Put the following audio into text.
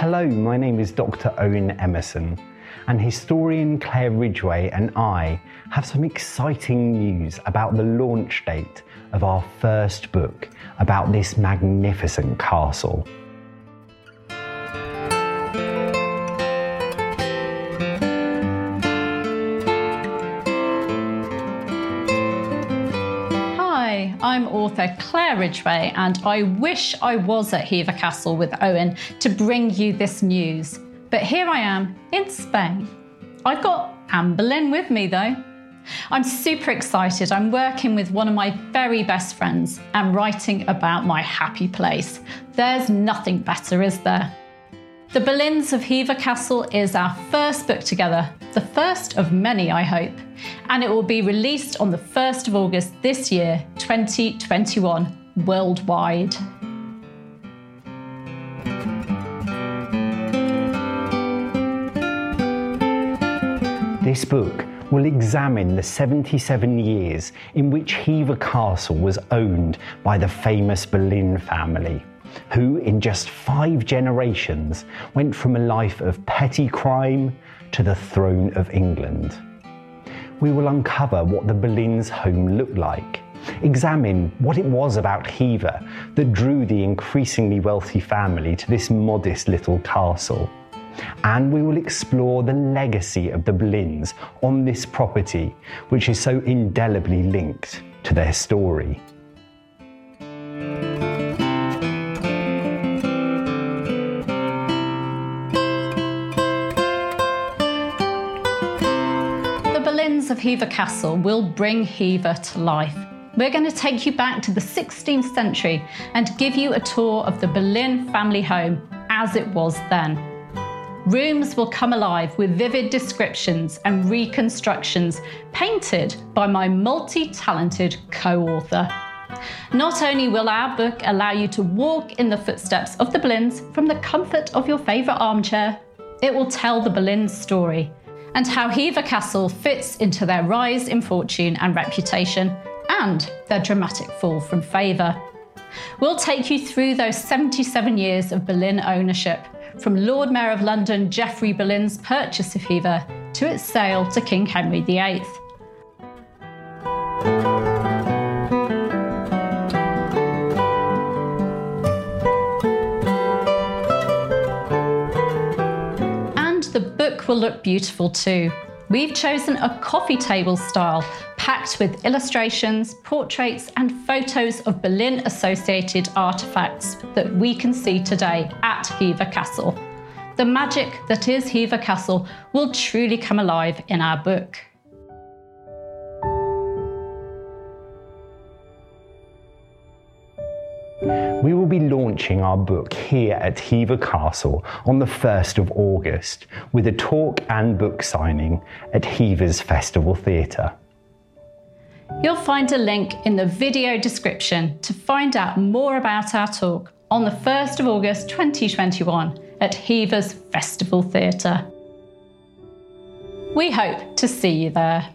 Hello, my name is Dr. Owen Emerson, and historian Claire Ridgway and I have some exciting news about the launch date of our first book about this magnificent castle. I'm author Claire Ridgway, and I wish I was at Hever Castle with Owen to bring you this news. But here I am in Spain. I've got Anne Boleyn with me though. I'm super excited. I'm working with one of my very best friends and writing about my happy place. There's nothing better, is there? The Boleyns of Hever Castle is our first book together, the first of many, I hope, and it will be released on the 1st of August this year, 2021, worldwide. This book will examine the 77 years in which Hever Castle was owned by the famous Boleyn family, who, in just five generations, went from a life of petty crime to the throne of England. We will uncover what the Boleyns' home looked like, examine what it was about Hever that drew the increasingly wealthy family to this modest little castle and we will explore the legacy of the Boleyns on this property, which is so indelibly linked to their story. Of Hever Castle will bring Hever to life. We're going to take you back to the 16th century and give you a tour of the Boleyn family home as it was then. Rooms will come alive with vivid descriptions and reconstructions painted by my multi talented co author. Not only will our book allow you to walk in the footsteps of the Boleyns from the comfort of your favourite armchair, it will tell the Boleyns' story and how Hever Castle fits into their rise in fortune and reputation and their dramatic fall from favour. We'll take you through those 77 years of Boleyn ownership from Lord Mayor of London Geoffrey Boleyn's purchase of Hever to its sale to King Henry VIII. The book will look beautiful too. We've chosen a coffee table style packed with illustrations, portraits, and photos of Boleyn associated artefacts that we can see today at Hever Castle. The magic that is Hever Castle will truly come alive in our book. We will be launching our book here at Hever Castle on the 1st of August with a talk and book signing at Hever's Festival Theatre. You'll find a link in the video description to find out more about our talk on the 1st of August 2021 at Hever's Festival Theatre. We hope to see you there.